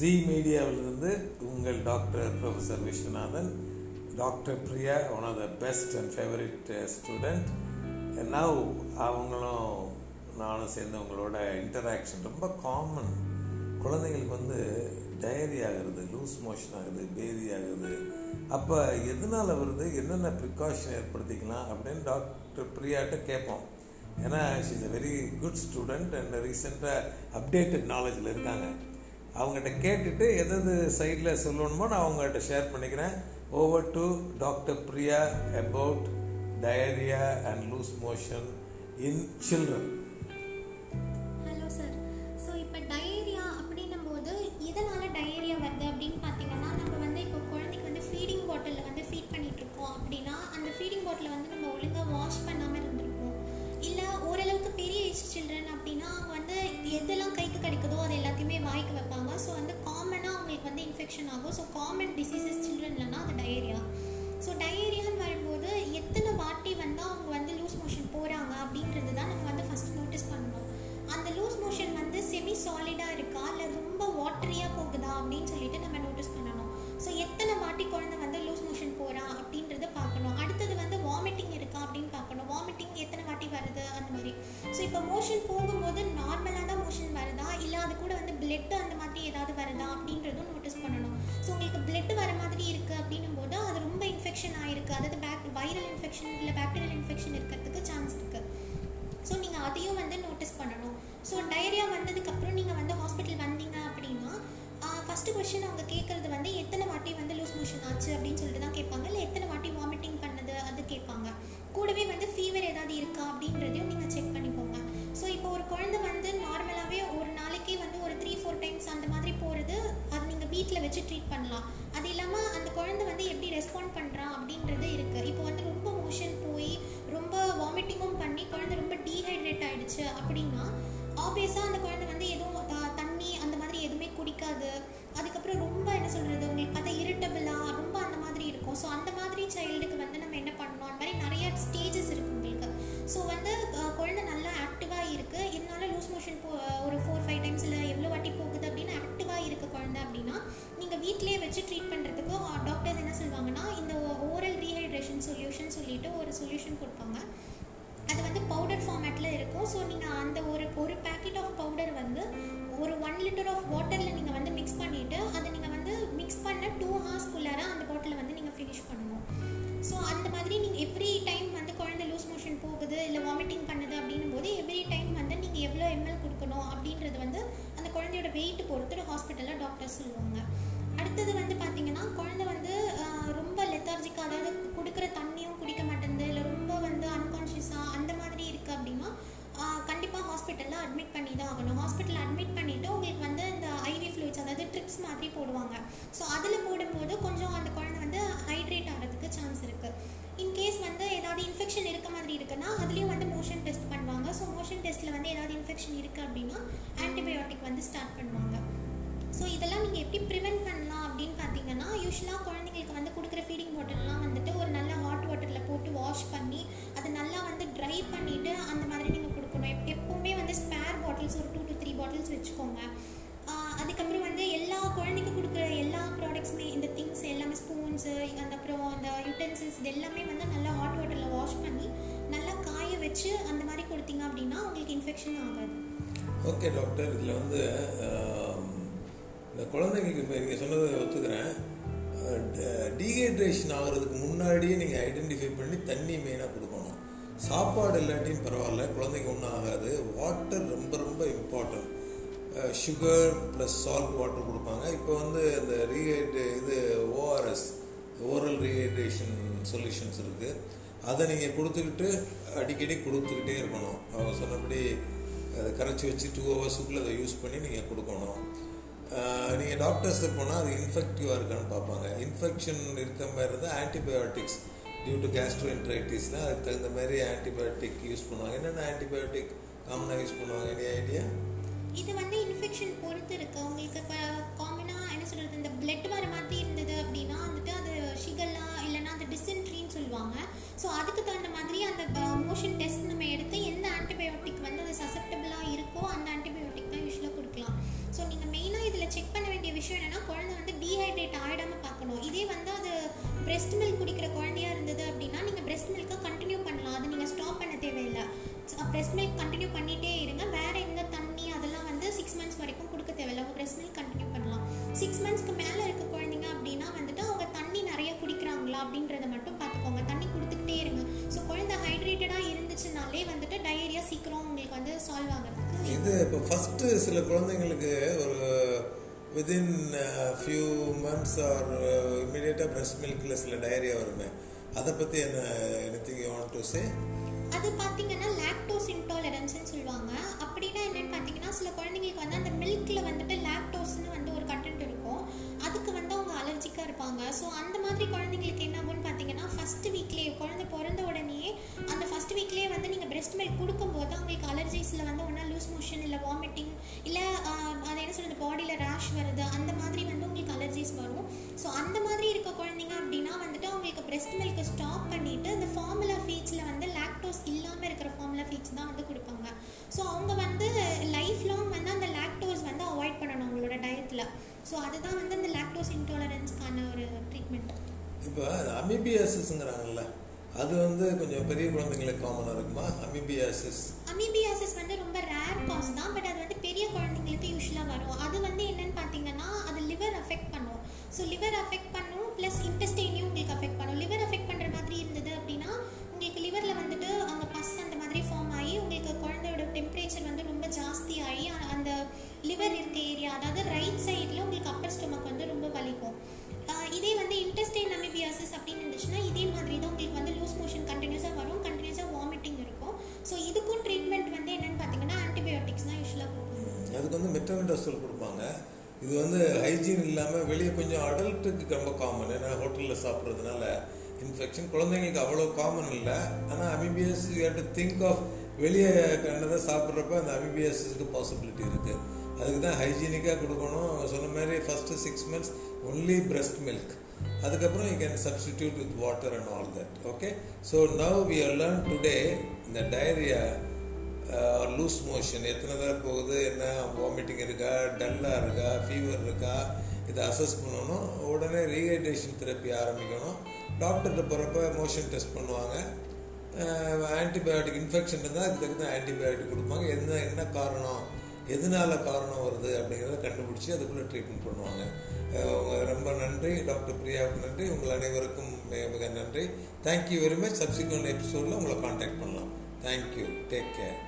G மீடியாவிலிருந்து உங்கள் doctor professor Viswanathan doctor Priya one of the best and favourite student now அவங்களும் நானும் சேர்ந்து அவங்களோட இன்டராக்ஷன் ரொம்ப காமன் குழந்தைங்களுக்கு வந்து டயரி ஆகுறது லூஸ் மோஷன் ஆகுது பேதி ஆகுது. அப்போ எதனால் வருது என்னென்ன ப்ரிகாஷன் ஏற்படுத்திக்கலாம் அப்படின்னு டாக்டர் பிரியாட்ட கேட்போம். ஏன்னா she is very good student and ரீசெண்டாக அப்டேட்டட் நாலேஜில் இருக்காங்க. அவங்ககிட்ட கேட்டுட்டு எதாவது சைடில் சொல்லணுமோ நான் அவங்ககிட்ட ஷேர் பண்ணிக்கிறேன். Over to doctor Priya about diarrhoea and loose motion in children hello sir so இப்போ டயரியா அப்படின்னும் போது எதனால டயரியா வருது அப்படின்னு பார்த்தீங்கன்னா நம்ம வந்து இப்போ குழந்தைக்கு வந்து ஃபீடிங் பாட்டிலில் வந்து ஃபீட் பண்ணிட்டு இருக்கோம் அப்படின்னா அந்த ஃபீடிங் பாட்டிலை வந்து நம்ம ஒழுங்காக வாஷ் பண்ணாமல் இருந்திருப்போம். இல்லை ஓரளவுக்கு பெரிய ஏஜ் சில்ட்ரன் அப்படின்னா அவங்க வந்து எதெல்லாம் கைக்கு கிடைக்குதோ வந்து இன்ஃபெக்ஷன் ஆகும். ஸோ காமன் டிசீசஸ் சில்ட்ரன்லனா அது டயரியா ஸோ டயரியான்னு வரும்போது எத்தனை வாட்டி வந்து அவங்க வந்து லூஸ் மோஷன் போகிறாங்க அப்படின்றது தான் நம்ம வந்து ஃபஸ்ட் நோட்டீஸ் பண்ணணும். அந்த லூஸ் மோஷன் வந்து செமி சாலிடாக இருக்கா? இல்லை ரொம்ப வாட்டரியாக போகுதா? அப்படின்னு சொல்லிட்டு நம்ம நோட்டீஸ் பண்ணணும். ஸோ எத்தனை வாட்டி குழந்தை வந்து லூஸ் மோஷன் போகிறா அப்படின்றத பார்க்கணும். அடுத்தது வந்து வாமிட்டிங் இருக்கா அப்படின்னு பார்க்கணும். வாமிட்டிங் எத்தனை வாட்டி வருது? அந்த மாதிரி. ஸோ இப்போ மோஷன் போகும்போது நார்மலாக தான் மோஷன் வருதா? இல்லை அது கூட வந்து பிளட் அந்த மாதிரி ஏதாவது வருதா அப்படின்றதும் நோட்டீஸ் ஸோ உங்களுக்கு பிளட் வர மாதிரி இருக்குது அப்படின்னும் போது அது ரொம்ப இன்ஃபெக்ஷன் ஆயிருக்கு. அதாவது பேக் வைரல் இன்ஃபெக்ஷன் இல்லை பேக்டீரியல் இன்ஃபெக்ஷன் இருக்கிறதுக்கு சான்ஸ் இருக்குது ஸோ நீங்கள் அதையும் வந்து நோட்டீஸ் பண்ணணும். ஸோ டயரியா வந்ததுக்கப்புறம் நீங்கள் வந்து ஹாஸ்பிட்டல் வந்தீங்க அப்படின்னா ஃபஸ்ட்டு கொஷின் அவங்க கேட்குறது வந்து எத்தனை வாட்டி வந்து லூஸ் மோஷன் ஆச்சு அப்படின்னு சொல்லிட்டு தான் கேட்பாங்க. இல்லை எத்தனை வாட்டி வாமிட்டிங் பண்ணது அது கேட்பாங்க. கூடவே வந்து ஃபீவர் ஏதாவது இருக்கா அப்படின்றதையும் நீங்கள் செக் பண்ணிக்கோங்க. ஸோ இப்போ ஒரு குழந்தை வந்து நார்மலாகவே ஒரு நாளைக்கே வந்து ஒரு த்ரீ ஃபோர் டைம்ஸ் அந்த மாதிரி போகிறது வீட்டில் வச்சு ட்ரீட் பண்ணலாம். அது இல்லாமல் அந்த குழந்தை வந்து எப்படி ரெஸ்பாண்ட் பண்ணுறான் அப்படின்றது இருக்குது இப்போ வந்து ரொம்ப மோஷன் போய் ரொம்ப வாமிட்டிங்கும் பண்ணி குழந்தை ரொம்ப டீஹைட்ரேட் ஆகிடுச்சு அப்படின்னா ஆப்வியஸாக அந்த குழந்தை வந்து எதுவும் தண்ணி அந்த மாதிரி எதுவுமே குடிக்காது. அதுக்கப்புறம் ரொம்ப என்ன சொல்கிறது உங்களுக்கு பார்த்தா இரிட்டபிளாக ரொம்ப அந்த மாதிரி இருக்கும். ஸோ அந்த மாதிரி சைல்டுக்கு வந்து நம்ம என்ன பண்ணணும்? அந்த மாதிரி நிறைய ஸ்டேஜஸ் இருக்குது உங்களுக்கு. ஸோ வந்து குழந்தை நல்லா ஆக்டிவாக இருக்குது இருந்தாலும் லூஸ் மோஷன் போ ஒரு ஃபோர் ஃபைவ் டைம்ஸ் இல்லை எவ்வளோ வாட்டி போகுது அப்படின்னு ஆக்டிவாக இருக்க குழந்தை அப்படின்னா நீங்கள் வீட்டிலே வச்சு ட்ரீட் பண்ணுறதுக்கு டாக்டர்ஸ் என்ன சொல்லுவாங்கன்னா இந்த ஓரல் ரீஹைட்ரேஷன் சொல்யூஷன் சொல்லிட்டு ஒரு சொல்யூஷன் கொடுப்பாங்க. அது வந்து பவுடர் ஃபார்மேட்டில் இருக்கும். ஸோ நீங்கள் அந்த ஒரு ஒரு பேக்கெட் ஆஃப் பவுடர் வந்து ஒரு ஒன் லிட்டர் ஆஃப் வாட்டரில் நீங்கள் வந்து மிக்ஸ் பண்ணிவிட்டு அதை நீங்கள் வந்து மிக்ஸ் பண்ண டூ ஹார்ஸ்க்குள்ளார அந்த பாட்டிலை வந்து நீங்கள் ஃபினிஷ் பண்ணணும். ஸோ அந்த மாதிரி நீங்கள் எவ்ரி டைம் வந்து குழந்தை லூஸ் மோஷன் போகுது இல்லை வாமிட்டிங் பண்ணுது அப்படின்னும் போது எவ்ரி எவ்வளோ எம்எல் கொடுக்கணும் அப்படின்றது வந்து அந்த குழந்தையோட வெயிட் பொறுத்து ஹாஸ்பிட்டலில் டாக்டர் சொல்லுவாங்க. அடுத்தது வந்து பார்த்தீங்கன்னா குழந்தை வந்து ரொம்ப லெத்தார்ஜிக்காக அதாவது கொடுக்குற தண்ணியும் குடிக்க மாட்டேங்குது இல்லை ரொம்ப வந்து அன்கான்ஷியஸாக அந்த மாதிரி இருக்குது அப்படின்னா கண்டிப்பாக ஹாஸ்பிட்டலில் அட்மிட் பண்ணி தான் ஆகணும். ஹாஸ்பிட்டலில் அட்மிட் பண்ணிவிட்டு உங்களுக்கு வந்து இந்த ஐவி ஃப்ளூயிட்ஸ் அதாவது ட்ரிப்ஸ் மாதிரி போடுவாங்க. ஸோ அதில் போடும்போது கொஞ்சம் அந்த குழந்தை வந்து ஹைட்ரேட் ஆகிறதுக்கு சான்ஸ் இருக்குது இன்கேஸ் வந்து ஏதாவது இன்ஃபெக்ஷன் இருக்க மாதிரி இருக்குன்னா அதுலேயும் வந்து மோஷன் டெஸ்ட் பண்ணி டெஸ்ட்டில் வந்து ஏதாவது இன்ஃபெக்ஷன் இருக்குது அப்படின்னா ஆன்டிபயோட்டிக் வந்து ஸ்டார்ட் பண்ணுவாங்க. ஸோ இதெல்லாம் நீங்கள் எப்படி ப்ரிவென்ட் பண்ணலாம் அப்படின்னு பார்த்தீங்கன்னா யூஸ்வலாக குழந்தைங்களுக்கு வந்து கொடுக்குற ஃபீடிங் பாட்டில்லாம் வந்துட்டு ஒரு நல்ல ஹாட் வாட்டரில் போட்டு வாஷ் பண்ணி அதை நல்லா வந்து ட்ரை பண்ணிவிட்டு அந்த மாதிரி நீங்கள் கொடுக்கணும். எப் எப்போவுமே வந்து ஸ்பேர் பாட்டில்ஸ் ஒரு டூ டு த்ரீ பாட்டில்ஸ் வச்சுக்கோங்க. அதுக்கப்புறம் வந்து எல்லா குழந்தைக்கு கொடுக்குற எல்லா ப்ராடக்ட்ஸுமே இந்த திங்ஸ் எல்லாமே ஸ்பூன்ஸு அந்த அப்புறம் அந்த யூட்டன்சில்ஸ் இது எல்லாமே வந்து நல்லா ஹாட் வாட்டரில் வாஷ் பண்ணி நல்லா காய வச்சு அந்த மாதிரி கொடுத்தீங்க அப்படின்னா இன்ஃபெக்ஷன் ஆகாது. ஓகே டாக்டர் இதில் வந்து இந்த குழந்தைங்களுக்கு இப்போ நீங்கள் சொன்னதை ஒத்துக்கிறேன். டீஹைட்ரேஷன் ஆகிறதுக்கு முன்னாடியே நீங்கள் ஐடென்டிஃபை பண்ணி தண்ணி மெயினாக கொடுக்கணும். சாப்பாடு இல்லாட்டியும் பரவாயில்ல குழந்தைக்கு ஒன்றும் ஆகாது. வாட்டர் ரொம்ப ரொம்ப important sugar plus salt water கொடுப்பாங்க. இப்போ வந்து இந்த ரீஹைட்ரே இது ஓஆர்எஸ் ஓரல் ரீஹைட்ரேஷன் சொல்யூஷன்ஸ் இருக்குது அதை நீங்கள் கொடுத்துக்கிட்டு அடிக்கடி கொடுத்துக்கிட்டே இருக்கணும். அவங்க சொன்னபடி அதை கரைச்சி வச்சு டூ ஹவர்ஸுக்குள்ளே அதை யூஸ் பண்ணி நீங்கள் கொடுக்கணும். நீங்கள் டாக்டர்ஸ் போனால் அது இன்ஃபெக்டிவாக இருக்கான்னு பார்ப்பாங்க. இன்ஃபெக்ஷன் இருக்க மாதிரி இருந்தால் ஆன்டிபயோட்டிக்ஸ் டியூ டு கேஸ்ட்ரோஎன்ட்ரைட்டிஸ்னால் அதுக்கு தகுந்த மாதிரி ஆன்டிபயோட்டிக் யூஸ் பண்ணுவாங்க. என்னென்ன ஆன்டிபயோட்டிக் காமனாக யூஸ் பண்ணுவாங்க? எனி ஐடியா இது வந்து இன்ஃபெக்ஷன் பொறுத்து இருக்கு. உங்களுக்கு இப்போ காமனாக என்ன சொல்கிறது இந்த பிளட் வர மாதிரி இருந்தது அப்படின்னா வந்துட்டு அது ஷிகல்லாம் டிசென்ட்ரின்னு சொல்லுவாங்க. ஸோ அதுக்கு தகுந்த மாதிரி அந்த uh, மோஷன் டெஸ்ட் நம்ம எடுத்து எந்த ஆன்டிபயோட்டிக் வந்து அது சசப்டபிள் இது இப்போ ஃபஸ்ட்டு சில குழந்தைங்களுக்கு ஒரு வித்தின் ஃபியூ மந்த்ஸ் ஆர் இமீடியட்டாக பிரஸ்ட் மில்கில் சில டயரியா வருமே. அதை பற்றி என்ன anything you want to say அது பார்த்தீங்கன்னா லாக்டோஸ் இன்டாலரன்ஸ்னு சொல்லுவாங்க. Breast milk ஸ்டாப் பண்ணிவிட்டு அந்த ஃபார்முலா ஃபீட்ஸில் வந்து லாக்டோஸ் இல்லாமல் இருக்கிற ஃபார்முலா ஃபீட்ஸ் தான் வந்து கொடுப்பாங்க. ஸோ அவங்க வந்து லைஃப் லாங் வந்து அந்த லாக்டோஸ் வந்து அவாய்ட் பண்ணணும் அவங்களோட டயட்டில் ஸோ அதுதான் வந்து அந்த லாக்டோஸ் இன்டாலரன்ஸ்க்கான ஒரு ட்ரீட்மெண்ட் இப்போ அமிபியாசிஸ்ங்கிறாங்கல்ல அது வந்து கொஞ்சம் பெரிய குழந்தைங்களுக்கு காமனாக இருக்குமா? அமிபியாசிஸ். அமீபியாசிஸ் வந்து ரொம்ப ரேர் காஸ் தான் பட் அது வந்து பெரிய குழந்தைங்களுக்கு யூஸ்வலாக வரும். அது வந்து என்னன்னு பார்த்தீங்கன்னா அது லிவர் அஃபெக்ட் பண்ணும். ஸோ லிவர் அஃபெக்ட் பண்ணும் ப்ளஸ் இன்டெஸ்டைனையும் லிவர் இருக்க ஏரியா அதாவது ரைட் சைடில் உங்களுக்கு அப்பர் ஸ்டொமக் வந்து ரொம்ப வலிக்கும். இதே வந்து இன்டெஸ்டைன் அமிபியாசிஸ் அப்படின்னு இருந்துச்சுன்னா இதே மாதிரி தான் உங்களுக்கு வந்து லூஸ் மோஷன் கண்டினியூஸாக வரும் கண்டினியூஸாக வாமிட்டிங் இருக்கும். ஸோ இதுக்கும் ட்ரீட்மெண்ட் வந்து என்னென்னு பார்த்தீங்கன்னா ஆன்டிபயோட்டிக்ஸ் தான் யூஸ்வலாக கொடுப்பாங்க. அதுக்கு வந்து மெட்டனடோஸ்டல் கொடுப்பாங்க. இது வந்து ஹைஜீன் இல்லாமல் வெளியே கொஞ்சம் அடல்ட்டுக்கு ரொம்ப காமன் ஏன்னா ஹோட்டலில் சாப்பிட்றதுனால இன்ஃபெக்ஷன் குழந்தைங்களுக்கு அவ்வளோ காமன் இல்லை. ஆனால் amoebas you have to think of வெளியே கண்டதை சாப்பிட்றப்ப அந்த அமிபிஎஸ்க்கு பாசிபிலிட்டி இருக்குது அதுக்கு தான் ஹைஜீனிக்காக கொடுக்கணும் சொன்ன மாதிரி first six months only breast milk அதுக்கப்புறம் you can substitute with water and all that okay so now we are learn today இந்த டயரியா லூஸ் மோஷன் எத்தனை தடவை போகுது என்ன வாமிட்டிங் இருக்கா டல்லாக இருக்கா ஃபீவர் இருக்கா இதை அசஸ் பண்ணணும். உடனே ரீஹைட்ரேஷன் தெரப்பி ஆரம்பிக்கணும். டாக்டர்கிட்ட போகிறப்ப மோஷன் டெஸ்ட் பண்ணுவாங்க. ஆன்டிபயோட்டிக் இன்ஃபெக்ஷன் இருந்தால் அதுக்கு தகுந்த ஆன்டிபயோட்டிக் கொடுப்பாங்க. என்ன என்ன காரணம்? எதனால காரணம் வருது அப்படிங்கிறத கண்டுபிடிச்சி அதுக்குள்ளே ட்ரீட்மெண்ட் பண்ணுவாங்க. ரொம்ப நன்றி. டாக்டர் பிரியாவுக்கு நன்றி. உங்கள் அனைவருக்கும் மிக மிக நன்றி. தேங்க்யூ வெரி மச் சப்சிக்வெண்ட் எபிசோடில் உங்களை காண்டாக்ட் பண்ணலாம். Thank you take care